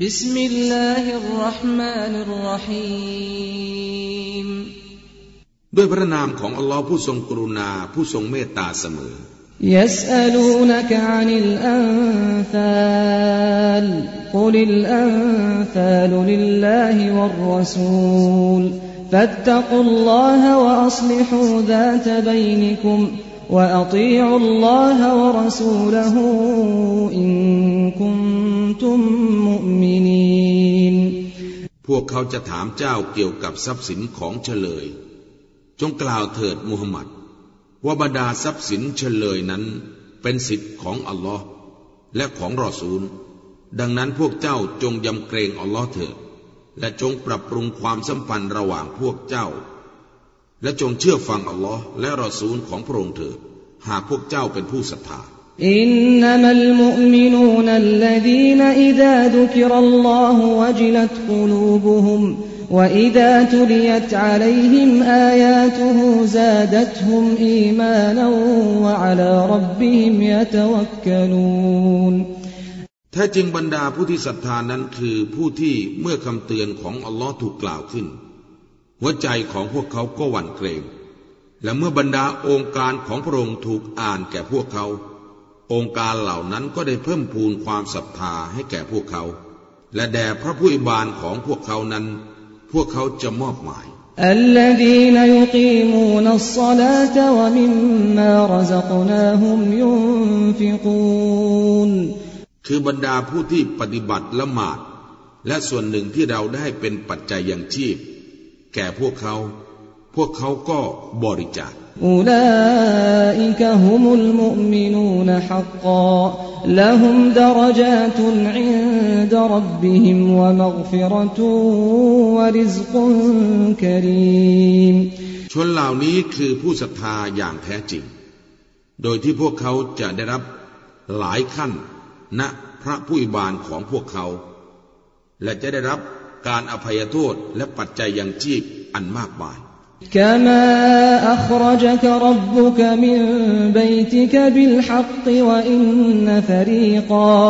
بسم الله الرحمن الرحيم ด้วยพระนามของอัลลอฮ์ผู้ทรงกรุณาผู้ทรงเมตตาเสมอ يسألونك عن الأنفال قل الأنفال لله والرسول فاتقوا الله وأصلحوا ذات بينكم وأطيعوا الله ورسوله إن كنتم مؤمنين พวกเขาจะถามเจ้าเกี่ยวกับทรัพย์สินของเฉลย จงกล่าวเถิดมุฮัมมัด ว่าบรรดาทรัพย์สินเฉลยนั้นเป็นสิทธิ์ของอัลลอฮ์และของรอซูล ดังนั้นพวกเจ้าจงยำเกรงอัลลอฮ์เถิด และจงปรับปรุงความสัมพันธ์ระหว่างพวกเจ้า และจงเชื่อฟังอัลลอฮ์และรอซูลของพระองค์เถิด หากพวกเจ้าเป็นผู้ศรัทธา إنما المؤمنون الذين إذا ذكر الله وجلت قلوبهم وإذا تليت عليهم آياته زادتهم إيمانا وعلى ربهم يتوكلون แท้จริงบรรดาผู้ที่ศรัทธานั้นคือผู้ที่เมื่อคำเตือนของอัลลอฮ์ถูกกล่าวขึ้น หัวใจของพวกเขาก็หวั่นเกรง และเมื่อบรรดาองค์การของพระองค์ถูกอ่านแก่พวกเขา องค์การเหล่านั้นก็ได้เพิ่มพูนความศรัทธาให้แก่พวกเขา และแด่พระผู้อิบานของพวกเขานั้น พวกเขาจะมอบหมาย الذين يقيمون الصلاة ومما رزقناهم ينفقون คือบรรดาผู้ที่ปฏิบัติละหมาด และส่วนหนึ่งที่เราได้เป็นปัจจัยยังชีพ แก่พวกเขา พวกเขาก็บริจาคอุลาอิกะฮุมุลมุมินูนฮักกาละฮุมดะรจาตุนอินดรับบิฮิมวะมัฆฟิรตุวะริซกุนกะรีมชนเหล่านี้คือผู้ศรัทธาอย่างแท้จริง โดยที่พวกเขาจะได้รับหลายขั้นณนะพระผู้อิบาลของพวกเขา และจะได้รับ การอภัยโทษและปัจจัยยังชีพอันมากมาย كما أخرجك ربك من بيتك بالحق وإن فريقا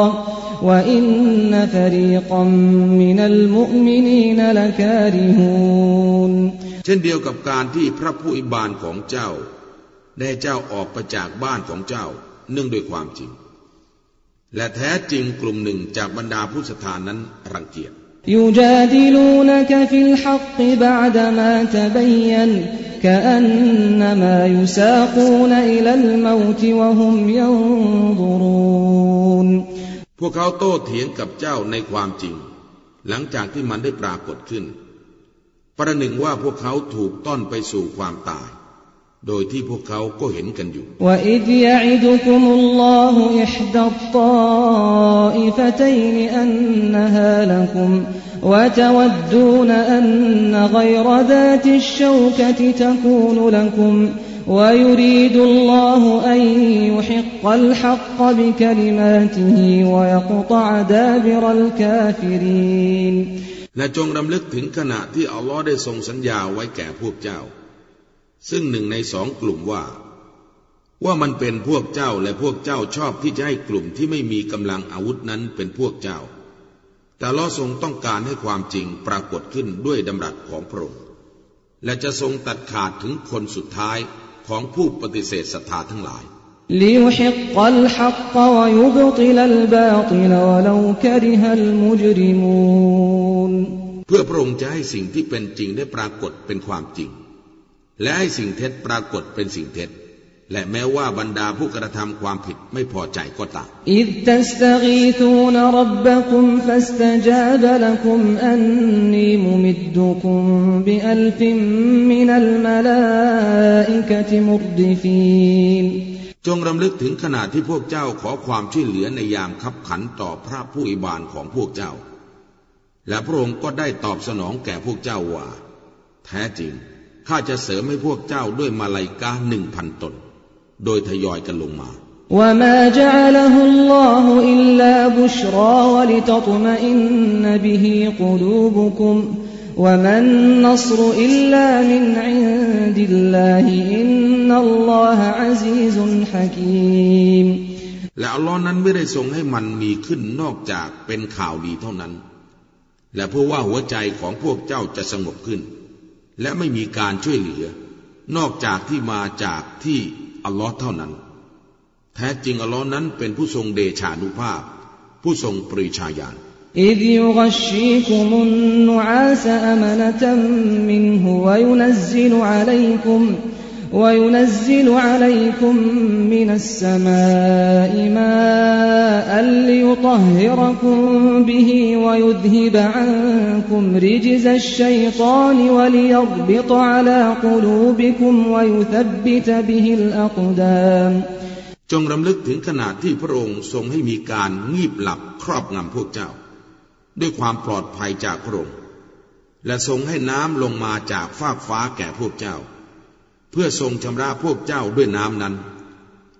وإن فريقا من المؤمنين لكارهون เช่นเดียวกับการที่พระผู้อิบานของเจ้า ได้เจ้าออกไปจากบ้านของเจ้า เนื่องด้วยความจริง และแท้จริงกลุ่มหนึ่งจากบรรดาผู้ศรัทธานั้นรังเกียจ يجادلونك في الحق بعدما تبين كأنما يساقون إلى الموت وهم ينظرون พวกเขาโต้เถียงกับเจ้าในความจริง หลังจากที่มันได้ปรากฏขึ้น ประหนึ่งว่าพวกเขาถูกต้อนไปสู่ความตาย โดยที่พวกเขาก็เห็นกันอยู่ وإذ يعدكم الله إحدى الطائفتين أنها لكم وتودون أن غير ذات الشوكة تكون لكم ويريد الله أن يحق الحق بكلماته ويقطع دابر الكافرين และจงรำลึกถึงขณะที่อัลลอฮ์ได้ทรงสัญญาไว้แก่พวกเจ้า ซึ่งหนึ่งในสองกลุ่มว่า ว่ามันเป็นพวกเจ้าและพวกเจ้าชอบที่จะให้กลุ่มที่ไม่มีกำลังอาวุธนั้นเป็นพวกเจ้า แต่ลอทรงต้องการให้ความจริงปรากฏขึ้นด้วยดำรัสของพระองค์และจะทรงตัดขาดถึงคนสุดท้ายของผู้ปฏิเสธศรัทธาทั้งหลาย เพื่อพระองค์จะให้สิ่งที่เป็นจริงได้ปรากฏเป็นความจริง และให้สิ่งเท็จปรากฏเป็นสิ่งเท็จ และแม้ว่าบรรดาผู้กระทำความผิดไม่พอใจก็ตามإذ تستغيثون ربكم فاستجاب لكم أني ممدكم بألف من الملائكة مردفينจงรำลึกถึงขณะที่พวกเจ้าขอความช่วยเหลือในยามคับขันต่อพระผู้อภิบาลของพวกเจ้า และพระองค์ก็ได้ตอบสนองแก่พวกเจ้าว่า แท้จริง ข้าจะเสริมให้พวกเจ้าด้วยมาลายกาหนึ่งพันตน โดยทยอยกันลงมา وما جعله الله إلا بشرى ولتطمئن به قلوبكم وما النصر إلا من عند الله إن الله عزيز حكيم และอัลลอฮ์นั้นไม่ได้ทรงให้มันมีขึ้นนอกจากเป็นข่าวดีเท่านั้น และเพื่อว่าหัวใจของพวกเจ้าจะสงบขึ้น และไม่มีการช่วยเหลือ นอกจากที่มาจากที่อัลลอฮ์เท่านั้น แท้จริงอัลลอฮ์นั้นเป็นผู้ทรงเดชานุภาพ ผู้ทรงปริชาญาณ إذ يغشيكم النعاس أمنة منه وينزل عليكم وينزل عليكم من السماء ماء ليطهركم به ويذهب عنكم رجز الشيطان وليربط على قلوبكم ويثبت به الأقدام จงรำลึกถึงขณะที่พระองค์ทรงให้มีการงีบหลับครอบงำพวกเจ้า ด้วยความปลอดภัยจากพระองค์และทรงให้น้ำลงมาจากฟากฟ้าแก่พวกเจ้า เพื่อทรงชำระพวกเจ้าด้วยน้ำนั้น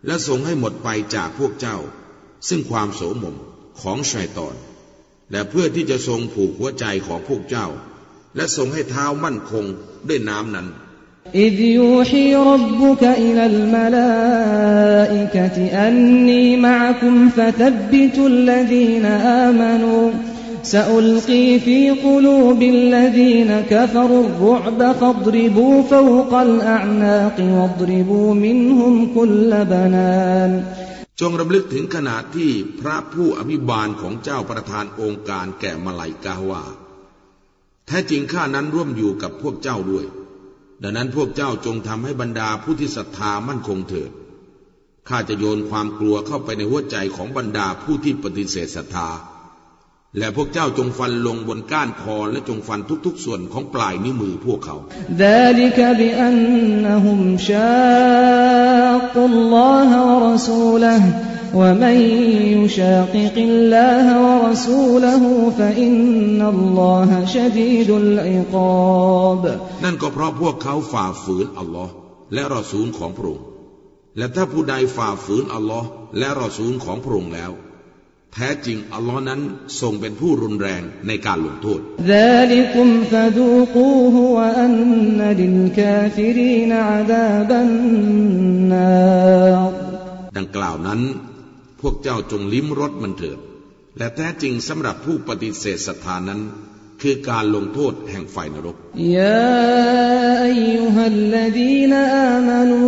และทรงให้หมดไปจากพวกเจ้า ซึ่งความโสมมของชัยตอน และเพื่อที่จะทรงผูกหัวใจของพวกเจ้า และทรงให้เท้ามั่นคงด้วยน้ำนั้น إذ يوحي ربك إلى الملائكة أني معكم فثبتوا الذين آمنوا سألقي في قلوب الذين كفروا الرعب فاضربوا فوق الأعناق واضربوا منهم كل بنان จงรำลึกถึงขณะที่พระผู้อภิบาลของเจ้าประธานองค์การแก่มาลายกาว่า แท้จริงข้านั้นร่วมอยู่กับพวกเจ้าด้วย ดังนั้นพวกเจ้าจงทำให้บรรดาผู้ที่ศรัทธามั่นคงเถิด ข้าจะโยนความกลัวเข้าไปในหัวใจของบรรดาผู้ที่ปฏิเสธศรัทธา และพวกเจ้าจงฟันลงบนก้านคอและจงฟันทุกๆส่วนของปลายนิ้วมือพวกเขานั่นก็เพราะพวกเขาฝ่าฝืนอัลลอฮ์และรอซูลของพระองค์และถ้าผู้ใดฝ่าฝืนอัลลอฮ์และรอซูลของพระองค์แล้ว แท้จริง อัลลอฮ์นั้นทรงเป็นผู้รุนแรงในการลงโทษดังกล่าวนั้น พวกเจ้าจงลิ้มรสมันเถิด และแท้จริงสำหรับผู้ปฏิเสธศรัทธานั้น คือการลงโทษแห่งไฟนรกยาอัยฮัลลดีนอามานู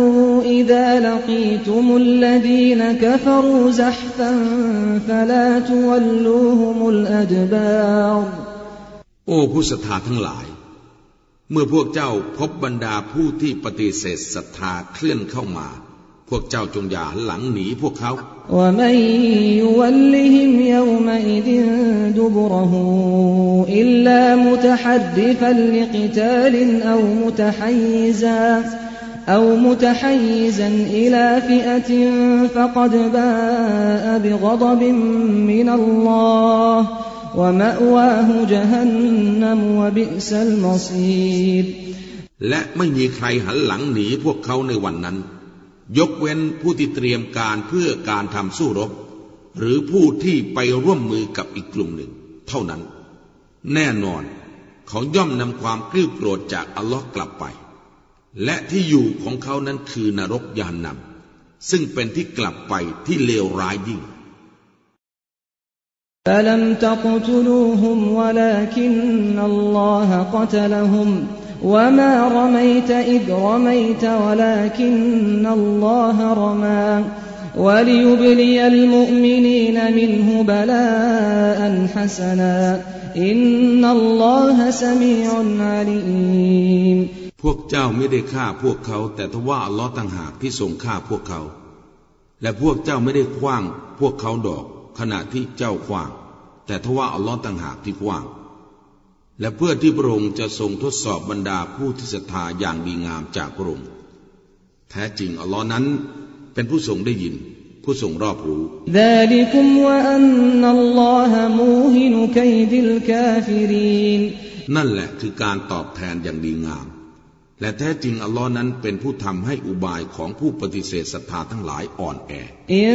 อิดาลกีตุมุลลดีนกฟรูซัฮฟันฟลาตุวัลลูฮุมุลอัดบารโอ้ผู้ศรัทธาทั้งหลาย เมื่อพวกเจ้าพบบรรดาผู้ที่ปฏิเสธศรัทธาเคลื่อนเข้ามา พวกเจ้าจงอย่าหลังหนีพวกเขา ومن يولهم يومئذ دبره إلا متحرفا لقتال أو متحيزا أو متحيزا إلى فئة فقد باء بغضب من الله ومأواه جهنم وبئس المصير และไม่มีใครหันหลังหนีพวกเขาในวันนั้น ยกเว้นผู้ที่เตรียมการเพื่อการทำสู้รบ หรือผู้ที่ไปร่วมมือกับอีกกลุ่มหนึ่ง เท่านั้น แน่นอนเขาย่อมนำความกริ้วโกรธจากอัลลอฮ์กลับไป และที่อยู่ของเขานั้นคือนรกยานนำซึ่งเป็นที่กลับไปที่เลวร้ายยิ่ง فلم تقتلوهم ولكن الله قتلهم وما رميت إذ رميت ولكن الله رمى وليبلي المؤمنين منه بلاء حسنا إن الله سميع عليم พวกเจ้าไม่ได้ฆ่าพวกเขา แต่ทว่าอัลลอฮ์ต่างหากที่ทรงฆ่าพวกเขา และพวกเจ้าไม่ได้คว้างพวกเขาดอก ขณะที่เจ้าคว้าง แต่ทว่าอัลลอฮ์ต่างหากที่คว้าง และเพื่อที่พระองค์จะทรงทดสอบบรรดาผู้ที่ศรัทธาอย่างดีงามจากพระองค์ แท้จริงอัลลอฮ์นั้นเป็นผู้ทรงได้ยิน ผู้ทรงรอบรู้นั่นแหละคือการตอบแทนอย่างดีงาม และแท้จริงอัลลอฮ์นั้นเป็นผู้ทำให้อุบายของผู้ปฏิเสธศรัทธาทั้งหลายอ่อนแออิน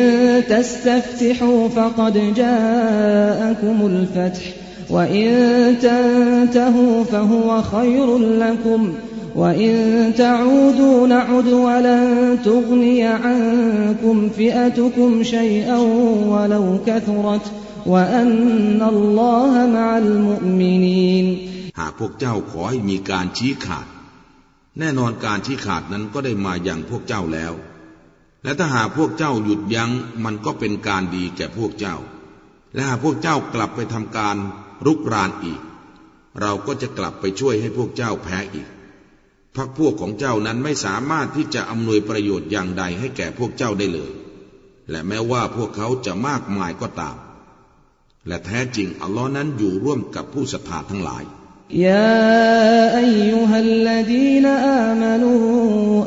ตัสตัฟติฮูฟะกดจาอะคุมุลฟัตห์ وإن تنتهوا فهو خير لكم وإن تعودوا نعد ولن تغني عنكم فئتكم شيئا ولو كثرت وأن الله مع المؤمنين หากพวกเจ้าขอให้มีการชี้ขาด แน่นอนการชี้ขาดนั้นก็ได้มาอย่างพวกเจ้าแล้ว และถ้าหากพวกเจ้าหยุดยัง้งมันก็เป็นการดีแก่พวกเจ้า และหากพวกเจ้ากลับไปทำการ รุกรานอีก เราก็จะกลับไปช่วยให้พวกเจ้าแพ้อีกพักพวกของเจ้านั้นไม่สามารถที่จะอำนวยประโยชน์อย่างใดให้แก่พวกเจ้าได้เลย และแม้ว่าพวกเขาจะมากมายก็ตาม และแท้จริงอัลลอฮ์นั้นอยู่ร่วมกับผู้ศรัทธาทั้งหลายยาอัยยุฮัลลดีนอามานู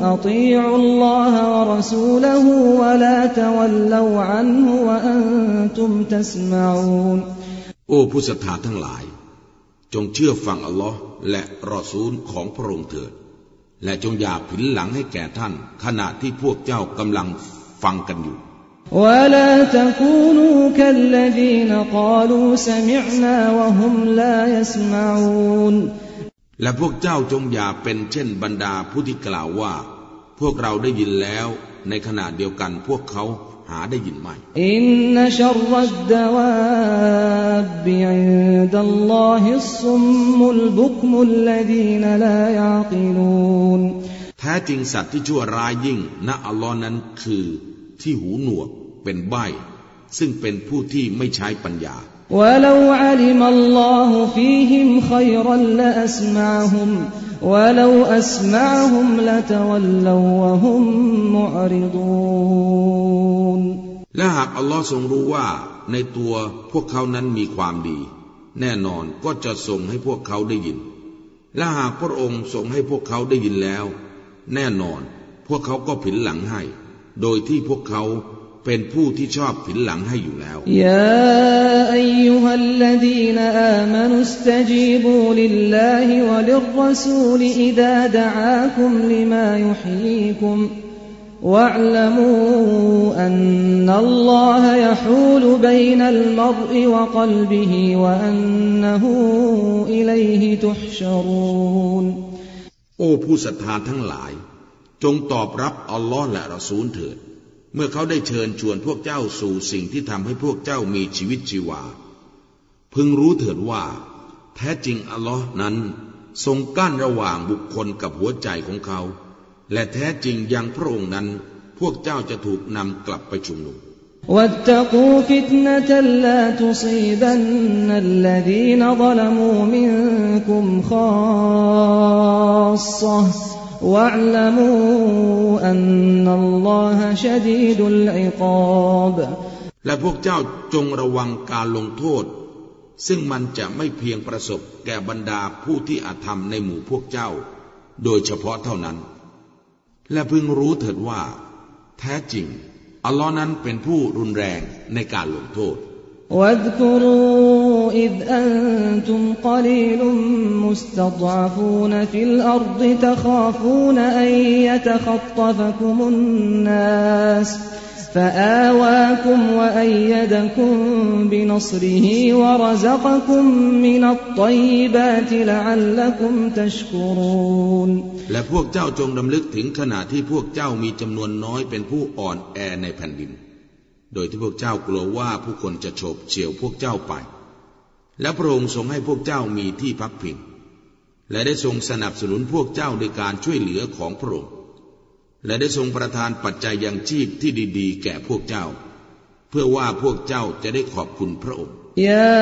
อัติอุลลอฮวะรสูลหูวะลาตวัลลูอันฮุวะอันตุมตัสมาอูน โอ้ผู้ศรัทธาทั้งหลาย จงเชื่อฟังอัลลอฮ์และรอซูลของพระองค์เถิดและจงอย่าผินหลังให้แก่ท่าน ขณะที่พวกเจ้ากำลังฟังกันอยู่ ولا تكونوا كالذين قالوا سمعنا وهم لا يسمعون และพวกเจ้าจงอย่าเป็นเช่นบรรดาผู้ที่กล่าวว่า พวกเราได้ยินแล้วในขณะเดียวกันพวกเขา หาได้ยินไหมอินนชรัดดวาบอินดัลลอฮิสุมมุลบุกมุลลดีนลายากิลูนแท้จริงสัตว์ที่ชั่วร้ายยิ่งณอัลลอฮ์นั้นคือที่หูหนวกเป็นใบซึ่งเป็นผู้ที่ไม่ใช้ปัญญา ولو علم الله فيهم خيرا لأسمعهم ولو أسمعهم لتولوا وهم معرضون และหากอัลลอฮ์ทรงรู้ว่าในตัวพวกเขานั้นมีความดี แน่นอนก็จะทรงให้พวกเขาได้ยิน และหากพระองค์ทรงให้พวกเขาได้ยินแล้ว แน่นอนพวกเขาก็ผินหลังให้ โดยที่พวกเขา เป็นผู้ที่ชอบผินหลังให้อยู่แล้วยาอายุฮัลลดีนอามานุสตจีบูลิลลาฮิวะลิรรสูลอิดาดะอาคุมลิมายุฮีคุม واعلموا أن الله يحول بين المرء وقلبه وأنه إليه تحشرون โอ้ผู้ศรัทธาทั้งหลาย จงตอบรับอัลลอฮ์และรอซูลเถิด เมื่อเขาได้เชิญชวนพวกเจ้าสู่สิ่งที่ทำให้พวกเจ้ามีชีวิตชีวา พึงรู้เถิดว่า แท้จริงอัลลอฮ์นั้น ทรงกั้นระหว่างบุคคลกับหัวใจของเขา และแท้จริงยังพระองค์นั้น พวกเจ้าจะถูกนำกลับไปชุมนุม واتقوا فتنة لا تصيبن الذين ظلموا منكم خاصة واعلموا أن الله شديد العقاب และพวกเจ้าจงระวังการลงโทษ ซึ่งมันจะไม่เพียงประสบแก่บรรดาผู้ที่อาธรรมในหมู่พวกเจ้า โดยเฉพาะเท่านั้น และพึงรู้เถิดว่า แท้จริง อัลลอฮ์นั้นเป็นผู้รุนแรงในการลงโทษ واذكروا إذ أنتم قليل مستضعفون في الأرض تخافون أن يتخطفكم الناس فآواكم وأيدكم بنصره ورزقكم من الطيبات لعلكم تشكرون และพวกเจ้าจงดำลึกถึงขณะที่พวกเจ้ามีจำนวนน้อยเป็นผู้อ่อนแอในแผ่นดินโดยที่พวกเจ้ากลัวว่าผู้คนจะโฉบเฉี่ยวพวกเจ้าไป และพระองค์ทรงให้พวกเจ้ามีที่พักพิง และได้ทรงสนับสนุนพวกเจ้าด้วยการช่วยเหลือของพระองค์ และได้ทรงประทานปัจจัยยังชีพที่ดีๆ แก่พวกเจ้า เพื่อว่าพวกเจ้าจะได้ขอบคุณพระองค์ยา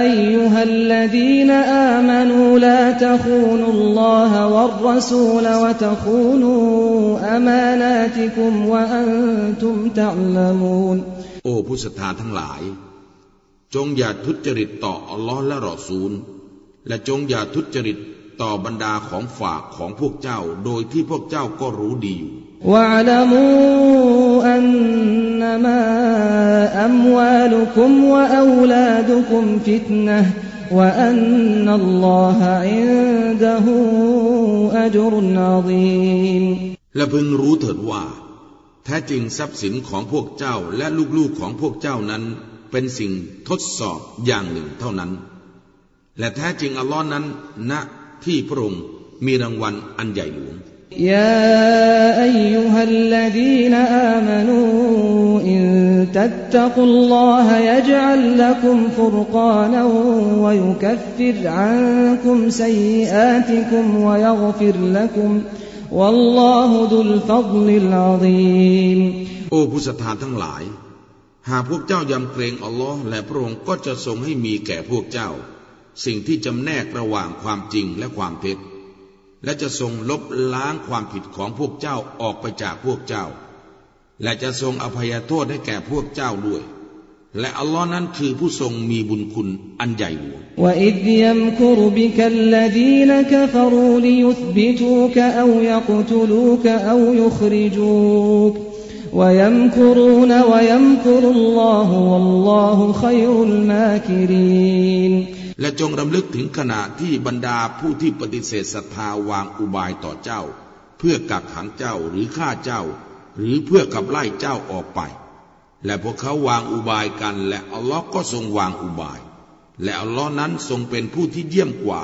อายุฮัลลดีนอามานูลาตะคูนุลลอฮะวัรรสูลวะตะคูนูอามานาติคุมวะอันโอ้ผู้ศรัทธาทั้งหลาย จงอย่าทุจริตต่ออัลลอฮ์และรอซูล และจงอย่าทุจริตต่อบรรดาของฝากของพวกเจ้า โดยที่พวกเจ้าก็รู้ดีอยู่วะลัมูอันนมาอัมวาลุคุมวะอูลาดุคุมฟิตนะวะอันนัลลอฮะอินดะฮูอัจรุนอาซีมและพึงรู้เถิดว่า แท้จริงทรัพย์สินของพวกเจ้าและลูกๆของพวกเจ้านั้น เป็นสิ่งทดสอบอย่างหนึ่งเท่านั้น และแท้จริงอัลลอฮ์นั้นณที่พระองค์ มีรางวัลอันใหญ่หลวง يا أيها الذين آمنوا إن تتقوا الله يجعل لكم فرقانا ويكفر عنكم سيئاتكم ويغفر لكم والله ذو الفضل العظيم โอ้ผู้ศรัทธาทั้งหลาย หากพวกเจ้ายำเกรงอัลลอฮ์และพระองค์ก็จะทรงให้มีแก่พวกเจ้า สิ่งที่จำแนกระหว่างความจริงและความเท็จและจะทรงลบล้างความผิดของพวกเจ้าออกไปจากพวกเจ้า และจะทรงอภัยโทษให้แก่พวกเจ้าด้วย และอัลลอฮ์นั้นคือผู้ทรงมีบุญคุณอันใหญ่หลวง وإذ يمكر بك الذين كفروا ليثبتوك أو يقتلوك أو يخرجوك ويمكرون ويمكر الله والله خير الماكرين และจงรำลึกถึงขณะที่บรรดาผู้ที่ปฏิเสธศรัทธาวางอุบายต่อเจ้า เพื่อกักขังเจ้าหรือฆ่าเจ้า หรือเพื่อขับไล่เจ้าออกไป และพวกเขาวางอุบายกัน และอัลลอฮ์ก็ทรงวางอุบาย และอัลลอฮ์นั้นทรงเป็นผู้ที่เยี่ยมกว่า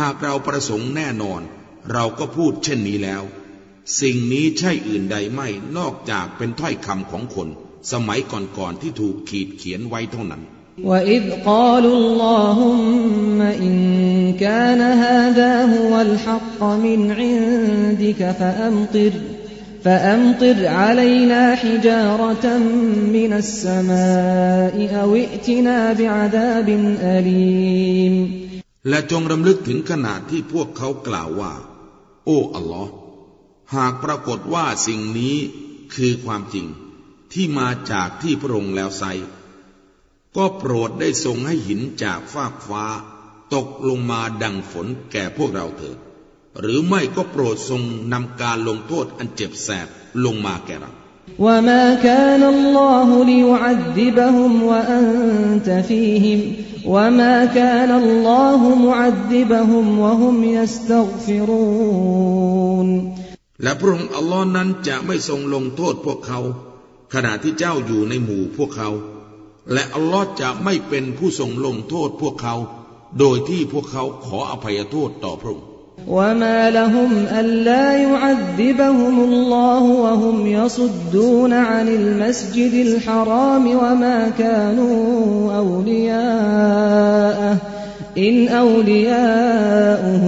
หากเราประสงค์แน่นอน เราก็พูดเช่นนี้แล้ว สิ่งนี้ใช่อื่นใดไม่นอกจากเป็นถ้อยคำของคน สมัยก่อนๆที่ถูกขีดเขียนไว้เท่านั้น وإذ قالوا اللهم إن كان هذا هو الحق من عندك فأمطر فأمطر علينا حجارة من السماء أو ائتنا بعذاب أليم และจงรำลึกถึงขณะที่พวกเขากล่าวว่า โอ้อัลลอฮ์หากปรากฏว่าสิ่งนี้คือความจริงที่มาจากที่พระองค์แล้วไซก็โปรดได้ทรงให้หินจากฟากฟ้า ตกลงมาดังฝนแก่พวกเราเถิด หรือไม่ก็โปรดทรงนำการลงโทษอันเจ็บแสบลงมาแก่เรา وما كان الله ليعذبهم وأنت فيهم وما كان الله معذبهم وهم يستغفرون และพระองค์อัลลอฮ์นั้นจะไม่ทรงลงโทษพวกเขา ขณะที่เจ้าอยู่ในหมู่พวกเขา และอัลลอฮ์จะไม่เป็นผู้ทรงลงโทษพวกเขา โดยที่พวกเขาขออภัยโทษต่อพระองค์ وما لهم ألا يعذبهم الله وهم يصدون عن المسجد الحرام وما كانوا أولياءه إن أولياؤه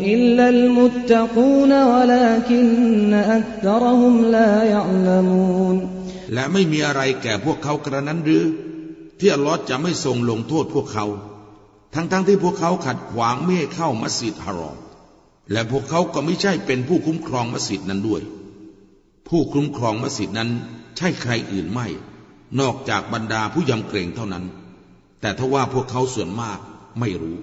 إلا المتقون ولكن أكثرهم لا يعلمون และไม่มีอะไรแก่พวกเขากระนั้นหรือ ที่อัลลอฮ์จะไม่ทรงลงโทษพวกเขา ทั้งๆทที่พวกเขาขัดขวางไม่ให้เข้ามัสยิดฮารอม และพวกเขาก็ไม่ใช่เป็นผู้คุ้มครองมัสยิดนั้นด้วย ผู้คุ้มครองมัสยิดนั้นใช่ใครอื่นไม่ นอกจากบรรดาผู้ยำเกรงเท่านั้น แต่ทว่าพวกเขาส่วนมากไม่รู้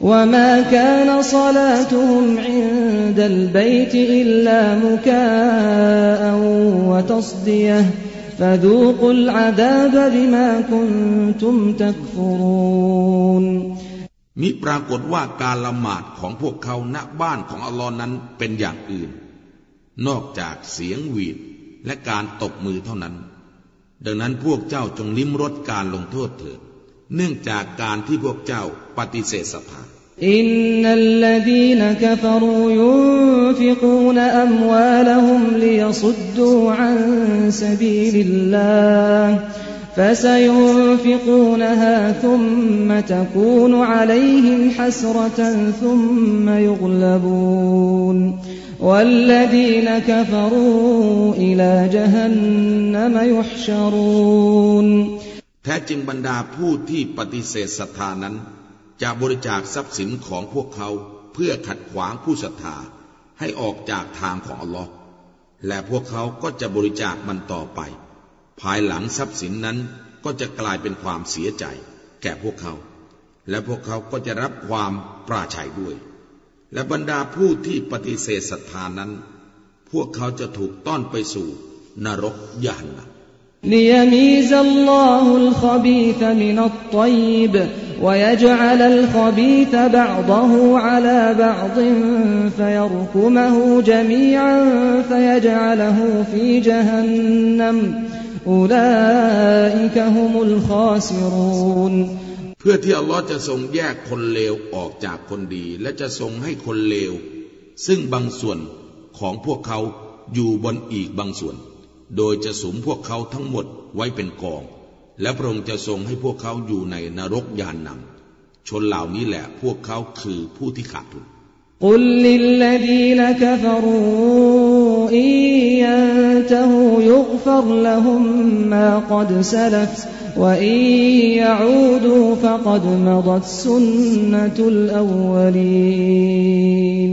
وما كان صلاتهم عند البيت إلا مكاء وتصديه فذوقوا العذاب بما كنتم تكفرون มิปรากฏว่าการละหมาดของพวกเขาณบ้านของอัลลอฮ์นั้นเป็นอย่างอื่น นอกจากเสียงหวีดและการตบมือเท่านั้น ดังนั้นพวกเจ้าจงลิ้มรสการลงโทษเถิด เนื่องจากการที่พวกเจ้าปฏิเสธศรัทธาإن الذين كفروا ينفقون أموالهم ليصدوا عن سبيل الله فسينفقونها ثم تكون عليهم حسرة ثم يغلبون والذين كفروا إلى جهنم يحشرون แท้จริงบรรดาผู้ที่ปฏิเสธศรัทธานั้น จะบริจาคทรัพย์สินของพวกเขาเพื่อขัดขวางผู้ศรัทธาให้ออกจากทางของอัลลอฮ์และพวกเขาก็จะบริจาคมันต่อไป ภายหลังทรัพย์สินนั้นก็จะกลายเป็นความเสียใจ แก่พวกเขา และพวกเขาก็จะรับความปราชัยด้วย และบรรดาผู้ที่ปฏิเสธศรัทธานั้น พวกเขาจะถูกต้อนไปสู่นรกยานนะ ليميز الله الخبيث من الطيب ويجعل الخبيث بعضه على بعض فيركمه جميعا فيجعله في جهنم أولئك هم الخاسرون เพื่อที่อัลลอฮ์จะทรงแยกคนเลวออกจากคนดี และจะทรงให้คนเลว ซึ่งบางส่วนของพวกเขาอยู่บนอีกบางส่วน โดยจะสุมพวกเขาทั้งหมดไว้เป็นกอง และพระองค์จะทรงให้พวกเขาอยู่ในนรกยานนำชนเหล่านี้แหละพวกเขาคือผู้ที่ขาดทุน قل للذين كفروا إن ينتهوا يغفر لهم ما قد سلف وإن يعودوا فقد مضت سنة الأولين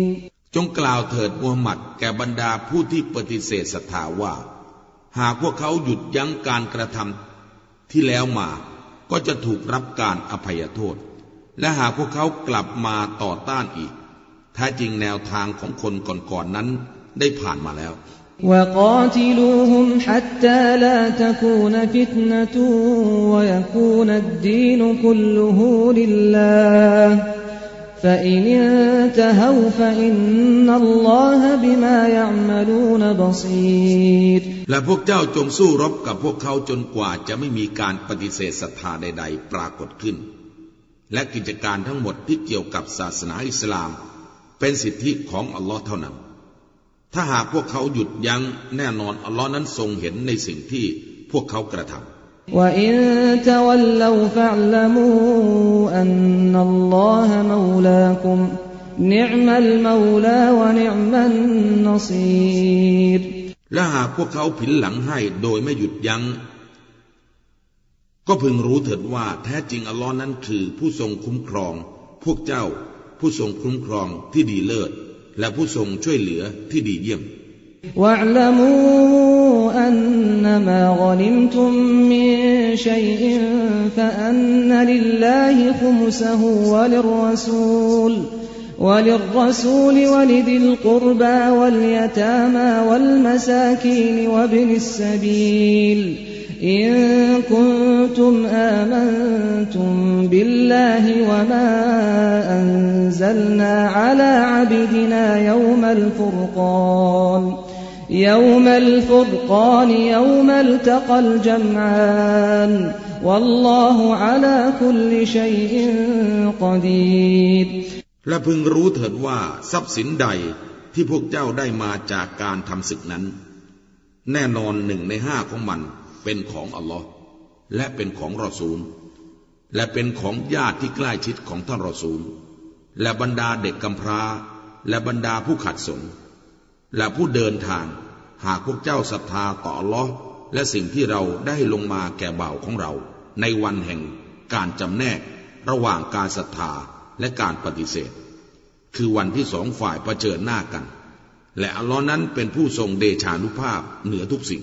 จงกล่าวเถิดมูฮัมหมัดแก่บรรดาผู้ที่ปฏิเสธศรัทธาว่า หากพวกเขาหยุดยั้งการกระทำที่แล้วมา ก็จะถูกรับการอภัยโทษ และหากพวกเขากลับมาต่อต้านอีก แท้จริงแนวทางของคนก่อนๆนนั้นได้ผ่านมาแล้ว وقاتلوهم حتى لا تكون فتنة ويكون الدين كله لله فإن انتهوا فإن الله بما يعملون بصير และพวกเจ้าจงสู้รบกับพวกเขาจนกว่าจะไม่มีการปฏิเสธศรัทธาใด ๆ ปรากฏขึ้น และกิจการทั้งหมดที่เกี่ยวกับศาสนาอิสลาม เป็นสิทธิของอัลลอฮ์เท่านั้น ถ้าหากพวกเขาหยุดยัง้งแน่นอนอัลลอฮ์นั้นทรงเห็นในสิ่งที่พวกเขากระทำและหากพวกเขาผินหลังให้โดยไม่หยุดยัง้ง ก็พึงรู้เถิดว่าแท้จริงอัลลอฮ์นั้นคือผู้ทรงคุ้มครอง พวกเจ้า ผู้ทรงคุ้มครองที่ดีเลิศ และผู้ทรงช่วยเหลือที่ดีเยี่ยม واعلموا أنما غنمتم من شيء فأن لله خمسه وللرسول وللرسول ولذي القربى واليتامى والمساكين وابن السبيل إن كنتم آمنتم بالله وما أنزلنا على عبدنا يوم الفرقان يوم الفرقان يوم التقى الجمعان والله على كل شيء قدير และพึงรู้เถิดว่าทรัพย์สินใดที่พวกเจ้าได้มาจากการทำศึกนั้น แน่นอนหนึ่งในห้าของมัน เป็นของอัลลอฮ์และเป็นของรอซูล และเป็นของญาติที่ใกล้ชิดของท่านรอซูล และบรรดาเด็กกำพร้า และบรรดาผู้ขัดสนและผู้เดินทาง หากพวกเจ้าศรัทธาต่ออัลลอฮ์และสิ่งที่เราได้ลงมาแก่บ่าวของเรา ในวันแห่งการจำแนกระหว่างการศรัทธาและการปฏิเสธ คือวันที่สองฝ่ายประเจิญหน้ากัน และอัลลอฮ์นั้นเป็นผู้ทรงเดชานุภาพเหนือทุกสิ่ง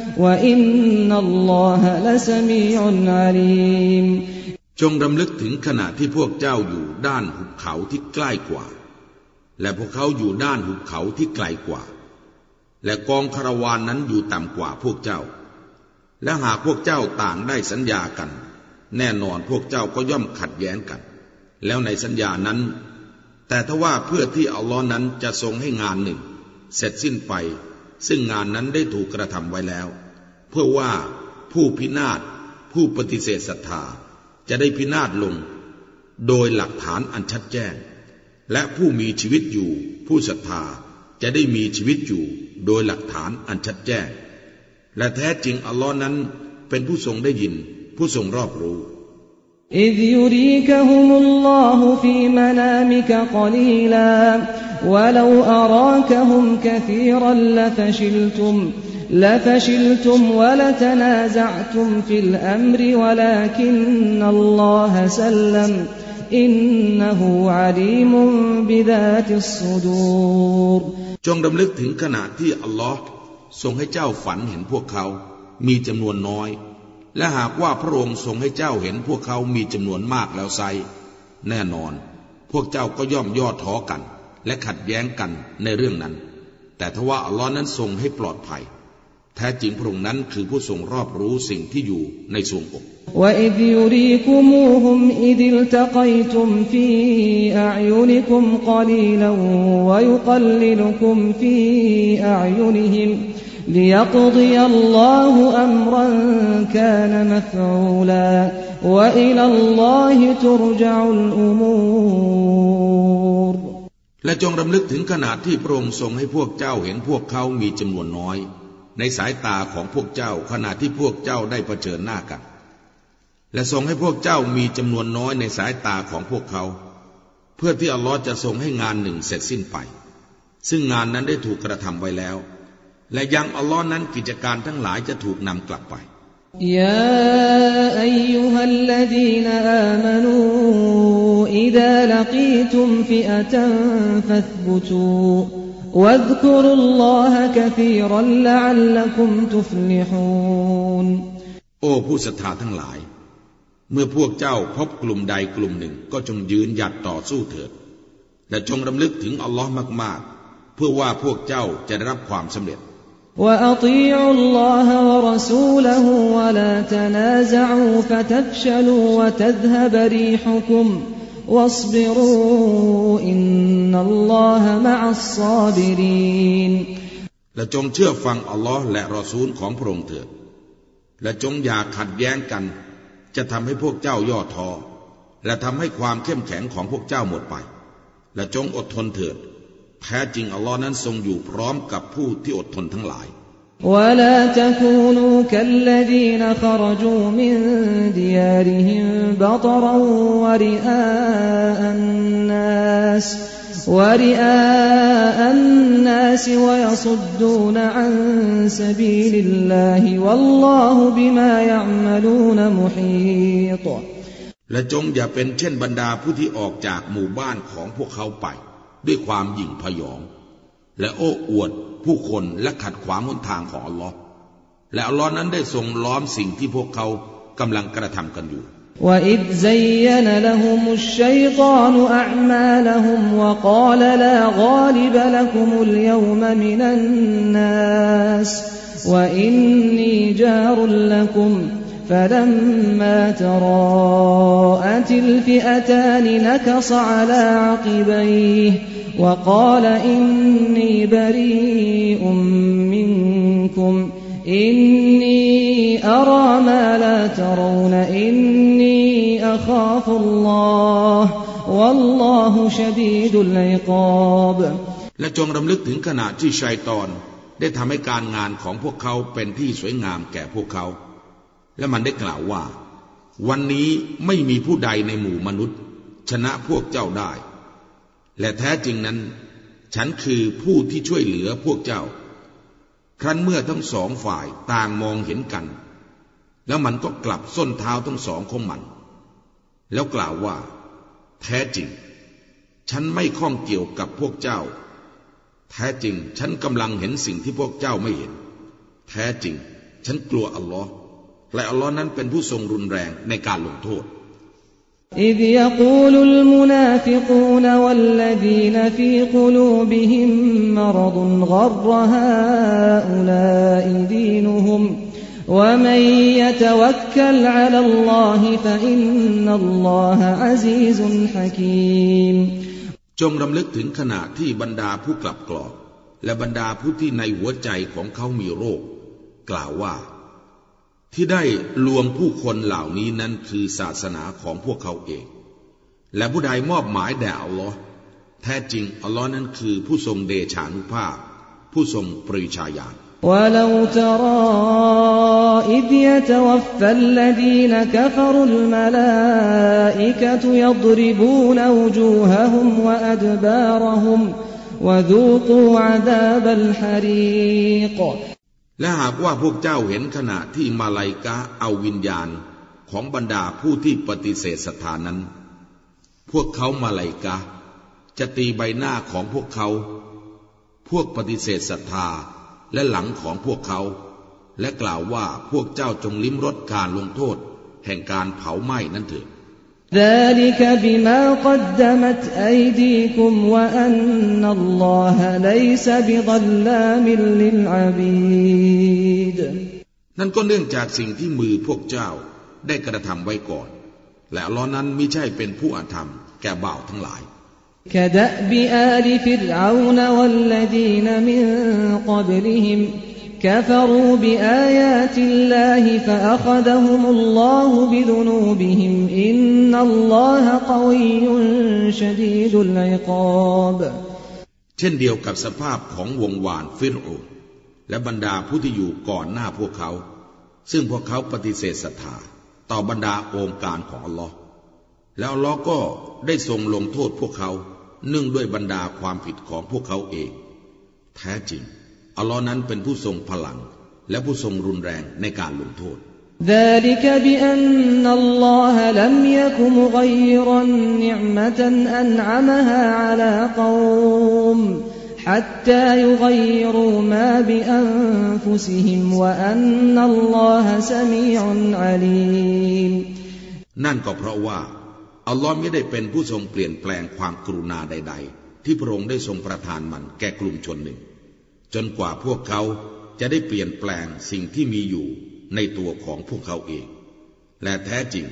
وإن الله لسميع عليم จงรำลึกถึงขณะที่พวกเจ้าอยู่ด้านหุบเขาที่ใกล้กว่า และพวกเขาอยู่ด้านหุบเขาที่ไกลกว่า และกองคาราวานนั้นอยู่ต่ำกว่าพวกเจ้า และหากพวกเจ้าต่างได้สัญญากัน แน่นอนพวกเจ้าก็ย่อมขัดแย้งกัน แล้วในสัญญานั้น แต่ถ้าว่าเพื่อที่อัลลอฮ์นั้นจะทรงให้งานหนึ่ง เสร็จสิ้นไป ซึ่งงานนั้นได้ถูกกระทำไว้แล้ว เพื่อว่าผู้พินาศผู้ปฏิเสธศรัทธา จะได้พินาศลง โดยหลักฐานอันชัดแจ้ง และผู้มีชีวิตอยู่ ผู้ศรัทธาจะได้มีชีวิตอยู่ โดยหลักฐานอันชัดแจ้ง และแท้จริงอัลลอฮ์นั้นเป็นผู้ทรงได้ยิน ผู้ทรงรอบรู้ إذ يريكهم الله في منامك قليلا ولو أراكهم كثيرا لفشلتم لفشلتم ولتنازعتم في الأمر ولكن الله سلم إنه عليم بذات الصدور จงดำลึกถึงขณะที่อัลลอฮ์ทรงให้เจ้าฝันเห็นพวกเขามีจำนวนน้อย และหากว่าพระองค์ทรงให้เจ้าเห็นพวกเขามีจำนวนมากแล้วไซ แน่นอน พวกเจ้าก็ย่อมย่อท้อกัน และขัดแย้งกันในเรื่องนั้น แต่ทว่าอัลลอฮ์นั้นทรงให้ปลอดภัย แท้จริงพระองค์นั้นคือผู้ทรงรอบรู้สิ่งที่อยู่ในทรวงอก وإذ يريكموهم إذ التقيتم في أعينكم قليلا ويقللكم في أعينهم ليقضي الله أمرا كان مفعولا وإلى الله ترجع الأمور และจงรำลึกถึงขนาดที่พระองค์ทรงให้พวกเจ้าเห็นพวกเขามีจำนวนน้อย ในสายตาของพวกเจ้าขณะที่พวกเจ้าได้เผชิญหน้ากัน และทรงให้พวกเจ้ามีจำนวนน้อยในสายตาของพวกเขา เพื่อที่อัลลอฮ์จะทรงให้งานหนึ่งเสร็จสิ้นไป ซึ่งงานนั้นได้ถูกกระทำไว้แล้ว และยังอัลลอฮ์นั้นกิจการทั้งหลายจะถูกนำกลับไปยาอายุฮัลลดีนอามนูอิดาลกีตุมฟิอตันฟับบูตู واذكروا الله كثيرا لعلكم تفلحون โอ้ผู้ศรัทธาทั้งหลาย เมื่อพวกเจ้าพบกลุ่มใดกลุ่มหนึ่งก็จงยืนหยัดต่อสู้เถิด และจงรำลึกถึงอัลลอฮ์มาก ๆ เพื่อว่าพวกเจ้าจะได้รับความสำเร็จ وأطيعوا الله ورسوله ولا تنازعوا فتفشلوا وتذهب ريحكم واصبروا إن الله مع الصابرين และจงเชื่อฟังอัลลอฮ์และรอซูลของพระองค์เถิด และจงอย่าขัดแย้งกัน จะทำให้พวกเจ้าย่อท้อ และทำให้ความเข้มแข็งของพวกเจ้าหมดไป และจงอดทนเถิด แท้จริงอัลลอฮ์นั้นทรงอยู่พร้อมกับผู้ที่อดทนทั้งหลาย ولا تكونوا كالذين خرجوا من ديارهم بطرا ورئاء الناس ورئاء الناس ويصدون عن سبيل الله والله بما يعملون محيط และจงอย่าเป็นเช่นบรรดาผู้ที่ออกจากหมู่บ้านของพวกเขาไป ด้วยความหยิ่งพยอง และโอ้อวด ผู้คนและขัดขวางหนทางของอัลลอฮ์และอัลลอฮ์นั้นได้ทรงล้อมสิ่งที่พวกเขากำลังกระทำกันอยู่ وإذ زين لهم الشيطان أعمالهم وقال لا غالب لكم اليوم من الناس وإني جار لكم فلما تراءت الفئتان نكص على عقبيه وقال إني بريء منكم إني أرى ما لا ترون إني أخاف الله والله شديد العقاب และจงรำลึกถึงขณะที่ชัยตอนได้ทำให้การงานของพวกเขาเป็นที่สวยงามแก่พวกเขา และมันได้กล่าวว่า วันนี้ไม่มีผู้ใดในหมู่มนุษย์ ชนะพวกเจ้าได้ และแท้จริงนั้น ฉันคือผู้ที่ช่วยเหลือพวกเจ้า ครั้นเมื่อทั้งสองฝ่ายต่างมองเห็นกัน แล้วมันก็กลับส้นเท้าทั้งสองของมัน แล้วกล่าวว่า แท้จริง ฉันไม่ข้องเกี่ยวกับพวกเจ้า แท้จริงฉันกำลังเห็นสิ่งที่พวกเจ้าไม่เห็น แท้จริง ฉันกลัวอัลลอฮ์และอัลลอฮ์นั้นเป็นผู้ทรงรุนแรงในการลงโทษ إذ يقول المنافقون والذين في قلوبهم مرض غر هؤلاء دينهم ومن يتوكل على الله فإن الله عزيز حكيم จงรำลึกถึงขณะที่บรรดาผู้กลับกรอก และบรรดาผู้ที่ในหัวใจของเขามีโรค กล่าวว่า ที่ได้ลวงผู้คนเหล่านี้นั้นคือศาสนาของพวกเขาเอง และผู้ใดมอบหมายแด่อัลลอฮ์แท้จริงอัลลอฮ์นั้นคือผู้ทรงเดชานุภาพ ผู้ทรงปริชาญาณ ولو ترى إذ يتوفى الذين كفروا الملائكة يضربون وجوههم وأدبارهم وذوقوا عذاب الحريق และหากว่าพวกเจ้าเห็นขณะที่มาลายกาเอาวิญญาณของบรรดาผู้ที่ปฏิเสธศรัทธานั้น พวกเขามาลายกาจะตีใบหน้าของพวกเขา พวกปฏิเสธศรัทธาและหลังของพวกเขา และกล่าวว่าพวกเจ้าจงลิ้มรสการลงโทษ แห่งการเผาไหม้นั่นเถิด ذلك بما قدمت أيديكم وأن الله ليس بظلام للعبيد นั่นก็เนื่องจากสิ่งที่มือพวกเจ้าได้กระทำไว้ก่อน และอัลลอฮ์นั้นไม่ใช่เป็นผู้อาธรรมแก่บ่าวทั้งหลาย كدأب آل فرعون والذين من قبلهم كفروا بآيات الله فأخذهم الله بذنوبهم إن الله قوي شديد العقاب เช่นเดียวกับสภาพของวงวานฟิรโอและบรรดาผู้ที่อยู่ก่อนหน้าพวกเขา ซึ่งพวกเขาปฏิเสธศรัทธาต่อบรรดาองค์การของอัลลอฮ์แล้วอัลลอฮ์ก็ได้ทรงลงโทษพวกเขาเนื่องด้วยบรรดาความผิดของพวกเขาเอง แท้จริง อัลลอฮ์นั้นเป็นผู้ทรงพลัง และผู้ทรงรุนแรงในการลงโทษ ذلك بأن الله لم يك مغيرا نعمة أنعمها على قوم حتى يغيروا ما بأنفسهم وأن الله سميع عليم นั่นก็เพราะว่าอัลลอฮ์ไม่ได้เป็นผู้ทรงเปลี่ยนแปลงความกรุณาใด ๆ ที่พระองค์ได้ทรงประทานมันแก่กลุ่มชนหนึ่ง จนกว่าพวกเขาจะได้เปลี่ยนแปลงสิ่งที่มีอยู่ในตัวของพวกเขาเอง และแท้จริง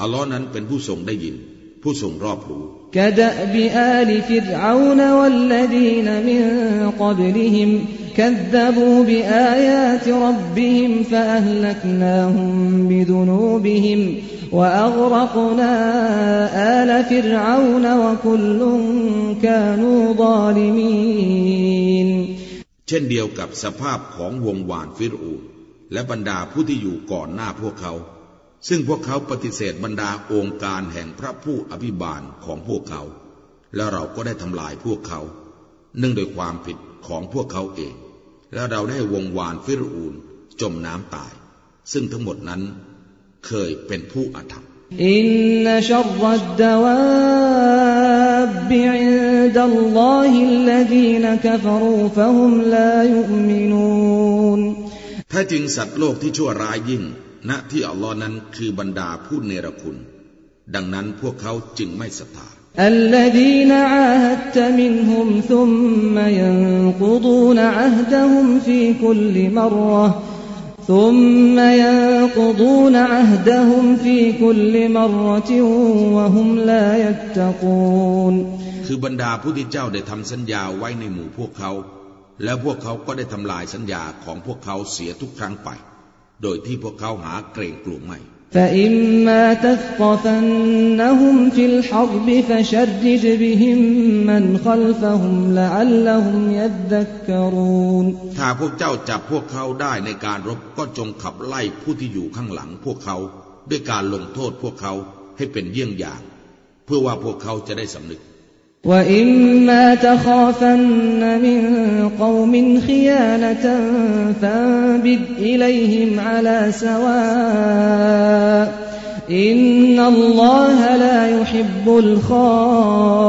อัลลอฮ์นั้นเป็นผู้ทรงได้ยิน ผู้ทรงรอบรู้ كدأب آل فرعون والذين من قبلهم كذبوا بآيات ربهم فأهلكناهم بذنوبهم وأغرقنا آل فرعون وكل كانوا ظالمين เช่นเดียวกับสภาพของวงวานฟิรูนและบรรดาผู้ที่อยู่ก่อนหน้าพวกเขา ซึ่งพวกเขาปฏิเสธบรรดาองค์การแห่งพระผู้อภิบาลของพวกเขา แล้วเราก็ได้ทำลายพวกเขา เนื่องโดยความผิดของพวกเขาเอง และเราได้วงวานฟิรูนจมน้ำตาย ซึ่งทั้งหมดนั้นเคยเป็นผู้อาธรรมอินนชัรดดวาบอิ นดัลลอฮิลลดีนกฟรูฟะฮุมลายุมินูนถ้าจริงสัตว์โลกที่ชั่วร้ายยิ่ง ณที่อัลลอฮ์นั้นคือบรรดาผู้เนรคุณ ดังนั้นพวกเขาจึงไม่ศรัทธา الذين عاهدت منهم ثم ينقضون عهدهم في كل مرة ثم ينقضون عهدهم في كل مرة وهم لا يتقون คือบรรดาผู้ที่เจ้าได้ทำสัญญาไว้ในหมู่พวกเขา แล้วพวกเขาก็ได้ทำลายสัญญาของพวกเขาเสียทุกครั้งไป โดยที่พวกเขาหาเกรงกลัวไม่ فإما تثقفنهم في الحرب فشرد بهم من خلفهم لعلهم يذكرون ถ้าพวกเจ้าจับพวกเขาได้ในการรบก็จงขับไล่ผู้ที่อยู่ข้างหลังพวกเขา ด้วยการลงโทษพวกเขาให้เป็นเยี่ยงอย่าง เพื่อว่าพวกเขาจะได้สำนึก وإما تخافن من قوم خيانة فانبذ إليهم على سواء إن الله لا يحب الخائنين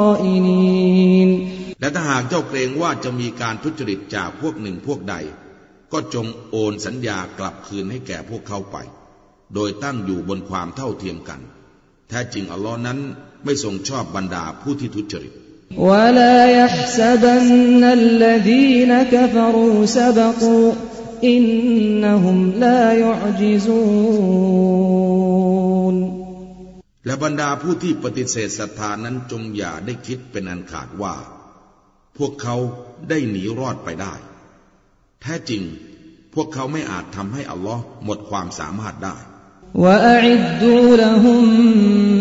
และถ้าหากเจ้าเกรงว่าจะมีการทุจริตจากพวกหนึ่งพวกใด ก็จงโอนสัญญากลับคืนให้แก่พวกเขาไป โดยตั้งอยู่บนความเท่าเทียมกัน แท้จริงอัลลอฮ์นั้นไม่ทรงชอบบรรดาผู้ที่ทุจริต ولا يحسبن الذين كفروا سبقوا إنهم لا يعجزون และบรรดาผู้ที่ปฏิเสธศรัทธานั้นจงอย่าได้คิดเป็นอันขาดว่า พวกเขาได้หนีรอดไปได้ แท้จริง พวกเขาไม่อาจทำให้อัลลอฮ์หมดความสามารถได้ وأعدوا لهم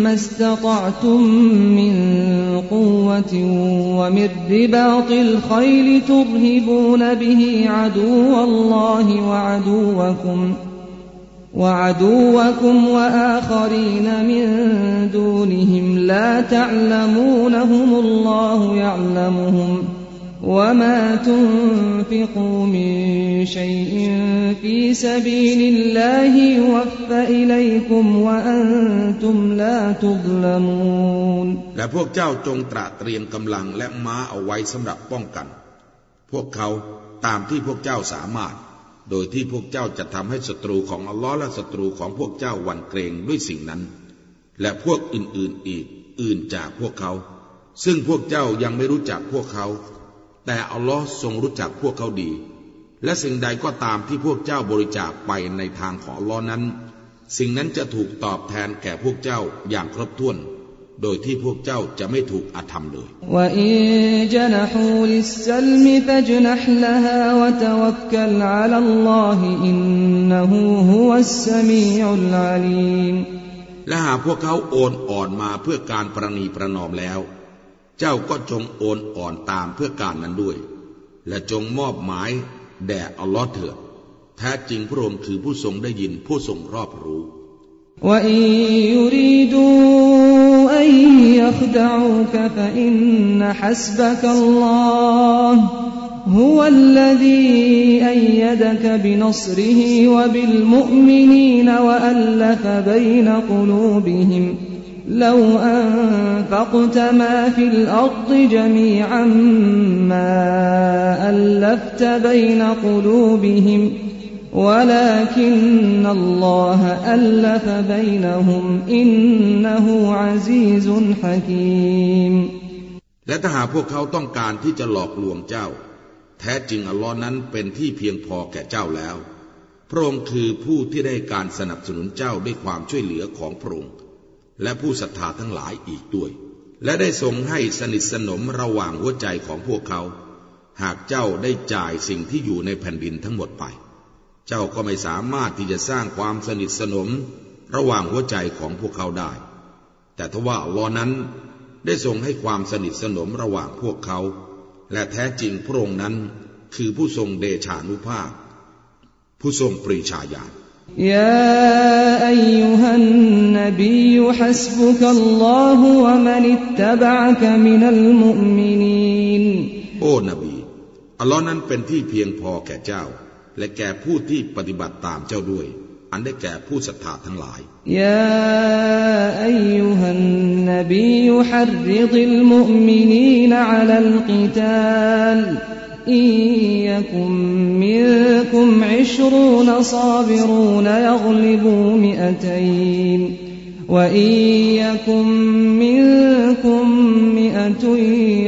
ما استطعتم من قوة ومن رباط الخيل ترهبون به عدو الله وعدوكم وعدوكم وآخرين من دونهم لا تعلمونهم الله يعلمهم وما تنفقوا من شيء في سبيل الله يوفى إليكم وأنتم لا تظلمون และพวกเจ้าจงตระเตรียมกำลังและม้าเอาไว้สำหรับป้องกัน พวกเขาตามที่พวกเจ้าสามารถ โดยที่พวกเจ้าจะทำให้ศัตรูของอัลลอฮ์และศัตรูของพวกเจ้าหวั่นเกรงด้วยสิ่งนั้น และพวกอื่นๆอีกอื่นจากพวกเขา ซึ่งพวกเจ้ายังไม่รู้จักพวกเขา แต่อัลลอฮ์ทรงรู้จักพวกเขาดี และสิ่งใดก็ตามที่พวกเจ้าบริจาคไปในทางของอัลลอฮ์นั้น สิ่งนั้นจะถูกตอบแทนแก่พวกเจ้าอย่างครบถ้วน โดยที่พวกเจ้าจะไม่ถูกอาธรรมเลยและหากพวกเขาโอนอ่อนมาเพื่อการประนีประนอมแล้ว เจ้าก็จงโอนอ่อนตามเพื่อการนั้นด้วย และจงมอบหมายแด่อัลลอฮ์เถิดแท้จริงพระองค์คือผู้ทรงได้ยินผู้ทรงรอบรู้ هو الذي أيدك بنصره وبالمؤمنين وألف بين قلوبهم لو أنفقت ما في الأرض جميعا ما ألفت بين قلوبهم ولكن الله ألف بينهم إنه عزيز حكيم และถ้าหากพวกเขาต้องการที่จะหลอกลวงเจ้า แท้จริงอัลลอฮ์นั้นเป็นที่เพียงพอแก่เจ้าแล้ว พระองค์คือผู้ที่ได้การสนับสนุนเจ้าด้วยความช่วยเหลือของพระองค์ และผู้ศรัทธาทั้งหลายอีกด้วย และได้ทรงให้สนิทสนมระหว่างหัวใจของพวกเขา หากเจ้าได้จ่ายสิ่งที่อยู่ในแผ่นดินทั้งหมดไป เจ้าก็ไม่สามารถที่จะสร้างความสนิทสนมระหว่างหัวใจของพวกเขาได้ แต่ทว่าลอนั้นได้ทรงให้ความสนิทสนมระหว่างพวกเขา และแท้จริงพระองค์นั้นคือผู้ทรงเดชานุภาพ ผู้ทรงปรีชาญาณ يا أيها النبي حسبك الله ومن اتبعك من المؤمنين โอ้นบีอัลลอฮ์นั้นเป็นที่เพียงพอแก่เจ้า และแก่ผู้ที่ปฏิบัติตามเจ้าด้วย อันได้แก่ผู้ศรัทธาทั้งหลายยาอายุฮันนบีฮารริดิลมุมินีนอัลลกิตาล إن يكن منكم عشرون صابرون يغلبوا مئتين وإن يكن منكم مئة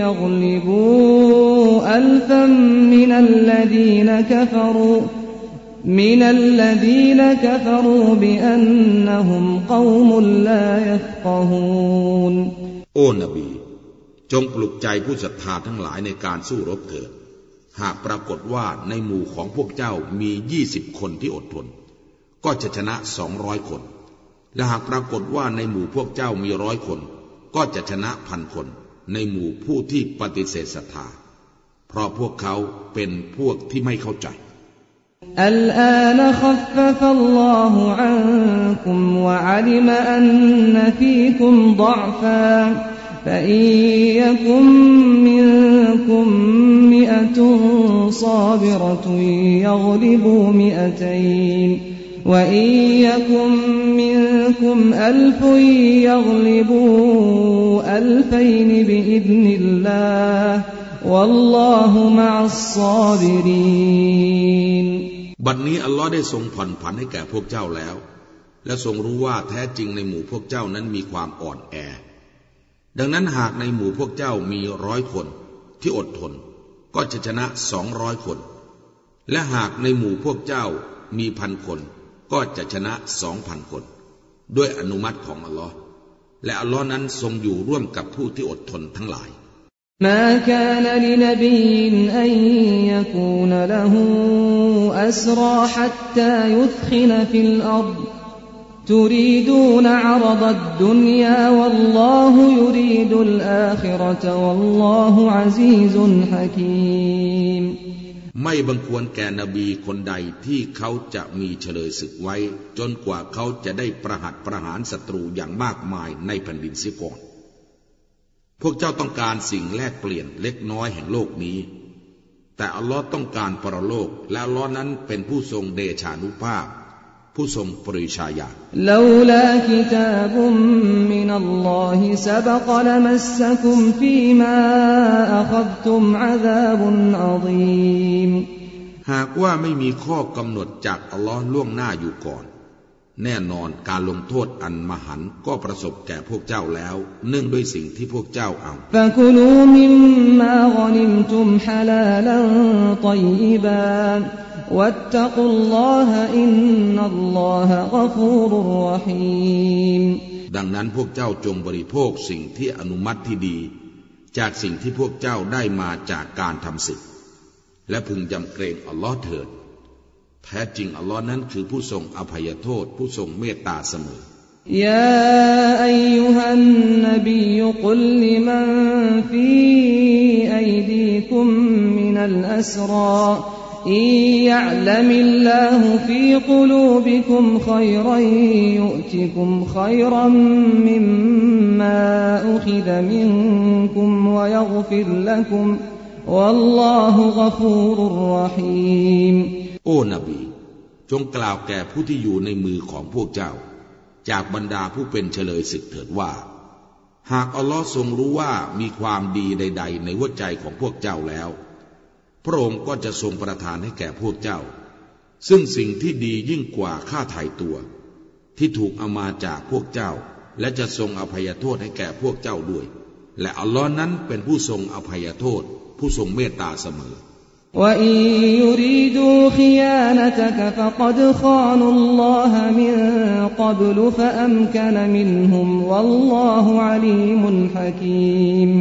يغلبوا ألفا من الذين كفروا من الذين كفروا بأنهم قوم لا يفقهون โอ้นบีจงปลุกใจผู้ศรัทธาทั้งหลายในการสู้รบเถิด หากปรากฏว่าในหมู่ของพวกเจ้ามียี่สิบคนที่อดทน ก็จะชนะสองร้อยคน และหากปรากฏว่าในหมู่พวกเจ้ามีร้อยคน ก็จะชนะพันคน ในหมู่ผู้ที่ปฏิเสธศรัทธา เพราะพวกเขาเป็นพวกที่ไม่เข้าใจอัลอาลขฟฟัลลอฮุอันคุมวะอัลิมอั فإن يكن منكم مئة صابرة يغلبوا مئتين وإن يكن منكم ألف يغلبوا ألفين بإذن الله والله مع الصابرين บัดนี้อัลลอฮ์ได้ทรงผ่อนผันให้แก่พวกเจ้าแล้ว และทรงรู้ว่าแท้จริงในหมู่พวกเจ้านั้นมีความอ่อนแอ ดังนั้นหากในหมู่พวกเจ้ามีร้อยคนที่อดทนก็จะชนะสองร้อยคน และหากในหมู่พวกเจ้ามีพันคน ก็จะชนะสองพันคน ด้วยอนุมัติของอัลลอฮ์และอัลลอฮ์นั้นทรงอยู่ร่วมกับผู้ที่อดทนทั้งหลาย ما كان لنبي أن يكون له أسرى حتى يثخن في الأرض تريدون عرض الدنيا والله يريد الآخرة والله عزيز حكيم ไม่บังควรแก่นบีคนใดที่เขาจะมีเฉลยศึกไว้ จนกว่าเขาจะได้ประหัตประหารศัตรูอย่างมากมายในแผ่นดินเสียก่อน พวกเจ้าต้องการสิ่งแลกเปลี่ยนเล็กน้อยแห่งโลกนี้ แต่อัลลอฮ์ต้องการปรโลก และอัลลอฮ์นั้นเป็นผู้ทรงเดชานุภาพ ผู้ทรงปริชาญาหากว่าไม่มีข้อกำหนดจากอัลลอฮ์ล่วงหน้าอยู่ก่อน แน่นอนการลงโทษอันมหันก็ประสบแก่พวกเจ้าแล้ว เนื่องด้วยสิ่งที่พวกเจ้าเอาฟ مما غنمتم حلالا طيبا واتقوا الله إن الله غفور رحيم ดังนั้นพวกเจ้าจงบริโภคสิ่งที่อนุมัติที่ดี จากสิ่งที่พวกเจ้าได้มาจากการทำศึก และพึงยำเกรงอัลลอฮ์เถิด แท้จริงอัลลอฮ์นั้นคือผู้ทรงอภัยโทษ ผู้ทรงเมตตาเสมอ يا أيها النبي قل لمن في أيديكم من الأسرى อิยะลัมิลลาหุฟีกุลูบิคุมขอยรันยุติคุมขอยรัมมิมมาอุคิดมินคุมวยักฟิรละคุมัลลอฮุกฟูรุรรหีมโอ้นบีจงกล่าวแก่ผู้ที่อยู่ในมือของพวกเจ้า จากบรรดาผู้เป็นเฉลยศึกเถิดว่า หากอัลลอฮ์ทรงรู้ว่ามีความดีใด ๆ ในหัวใจของพวกเจ้าแล้ว พระองค์ก็จะทรงประทานให้แก่พวกเจ้า ซึ่งสิ่งที่ดียิ่งกว่าค่าไถ่ตัว ที่ถูกเอามาจากพวกเจ้า และจะทรงอภัยโทษให้แก่พวกเจ้าด้วย และอัลลอฮ์นั้นเป็นผู้ทรงอภัยโทษ ผู้ทรงเมตตาเสมอและ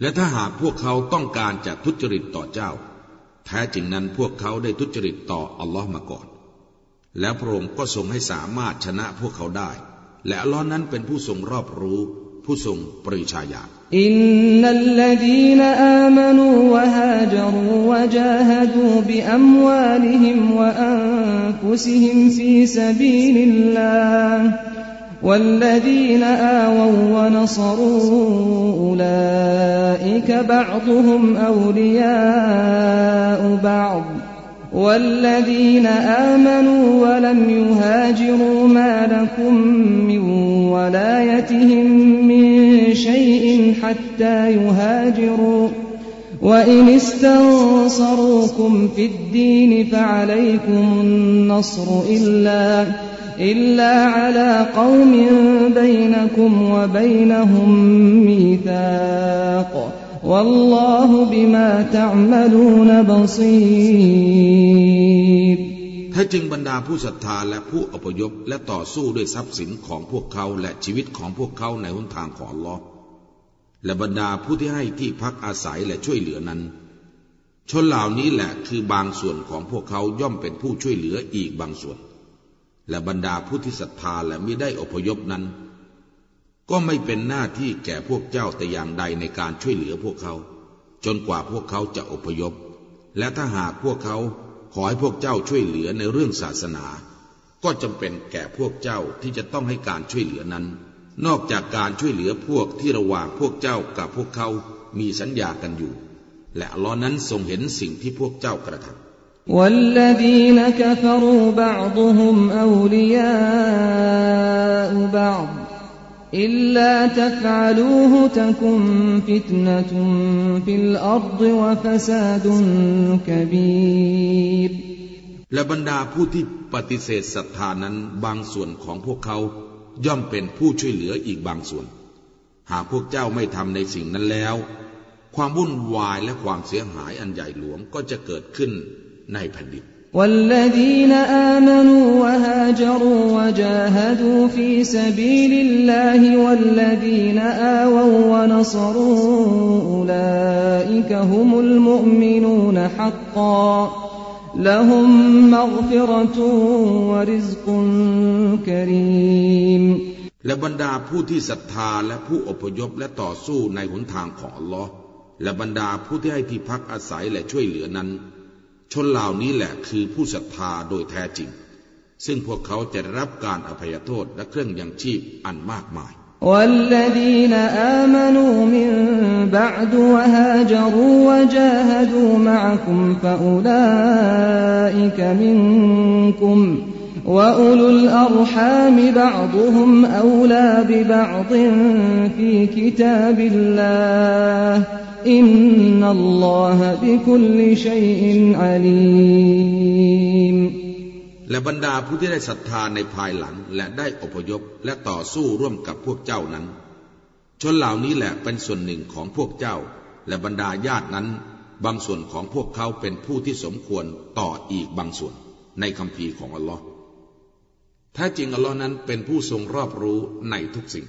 และถ้าหากพวกเขาต้องการจะทุจริตต่อเจ้า แท้จริงนั้นพวกเขาได้ทุจริตต่ออัลลอฮ์มาก่อน แล้วพระองค์ก็ทรงให้สามารถชนะพวกเขาได้ และอัลลอฮ์นั้นเป็นผู้ทรงรอบรู้ ผู้ทรงปริชาญาอินนัลลดีนอามนูวะฮาจรูวะจาฮดูบิอัมวาลิฮิมวะอันฟุซิฮิมฟีซบีลิลลาห์ والذين آووا ونصروا أولئك بعضهم أولياء بعض. والذين آمنوا ولم يهاجروا ما لكم من ولايتهم من شيء حتى يهاجروا. وإن استنصروكم في الدين فعليكم النصر إلا อิลลาอัลากอมิบัยนะคุมวะบัยนะฮุมมีซากวัลลอฮุบิาจึงบรรดาผู้ศรัทธาและผู้อพยพและต่อสู้ด้วยทรัพย์สินของพวกเขาและชีวิตของพวกเขาในหนทางของลอและบรรดาผู้ที่ให้ที่พักอาศัยและช่วยเหลือนั้น ชนเหล่านี้แหละคือบางส่วนของพวกเขาย่อมเป็นผู้ช่วยเหลืออีกบางส่วน และบรรดาผู้ที่ศรัทธาและมิได้อพยพนั้น ก็ไม่เป็นหน้าที่แก่พวกเจ้าแต่อย่างใดในการช่วยเหลือพวกเขา จนกว่าพวกเขาจะอพยพ และถ้าหากพวกเขาขอให้พวกเจ้าช่วยเหลือในเรื่องศาสนา ก็จำเป็นแก่พวกเจ้าที่จะต้องให้การช่วยเหลือนั้น นอกจากการช่วยเหลือพวกที่ระหว่างพวกเจ้ากับพวกเขามีสัญญากันอยู่ และลลอนั้นทรงเห็นสิ่งที่พวกเจ้ากระทำ والذين كفروا بعضهم أولياء بعض إلا تفعلوه تكن فتنة في الأرض وفساد كبير และบรรดาผู้ที่ปฏิเสธศรัทธานั้นบางส่วนของพวกเขาย่อมเป็นผู้ช่วยเหลืออีกบางส่วน หากพวกเจ้าไม่ทำในสิ่งนั้นแล้ว ความวุ่นวายและความเสียหายอันใหญ่หลวงก็จะเกิดขึ้น ในแผ่นดิน والذين آمنوا وهاجروا وجاهدوا في سبيل الله والذين آووا ونصروا أولئك هم المؤمنون حقا لهم مغفرة ورزق كريم และบรรดาผู้ที่ศรัทธาและผู้อพยพและต่อสู้ในหนทางของอัลลอฮ์และบรรดาผู้ที่ให้ที่พักอาศัยและช่วยเหลือนั้น ชนเหล่านี้แหละคือผู้ศรัทธาโดยแท้จริง ซึ่งพวกเขาจะได้รับการอภัยโทษและเครื่องยังชีพอันมากมาย والذين آمنوا من بعد وهاجروا وجاهدوا معكم فأولئك منكم وأولو الأرحام بعضهم أولى ببعض في كتاب الله อินนัลลอฮะบิคุลชัยอินอาลีมและบรรดาผู้ที่ได้ศรัทธาในภายหลังและได้อพยพและต่อสู้ร่วมกับพวกเจ้านั้น ชนเหล่านี้แหละเป็นส่วนหนึ่งของพวกเจ้า และบรรดาญาตินั้น บางส่วนของพวกเขาเป็นผู้ที่สมควรต่ออีกบางส่วนในคำพีของอัลลอฮ์แท้จริงอัลลอฮ์นั้นเป็นผู้ทรงรอบรู้ในทุกสิ่ง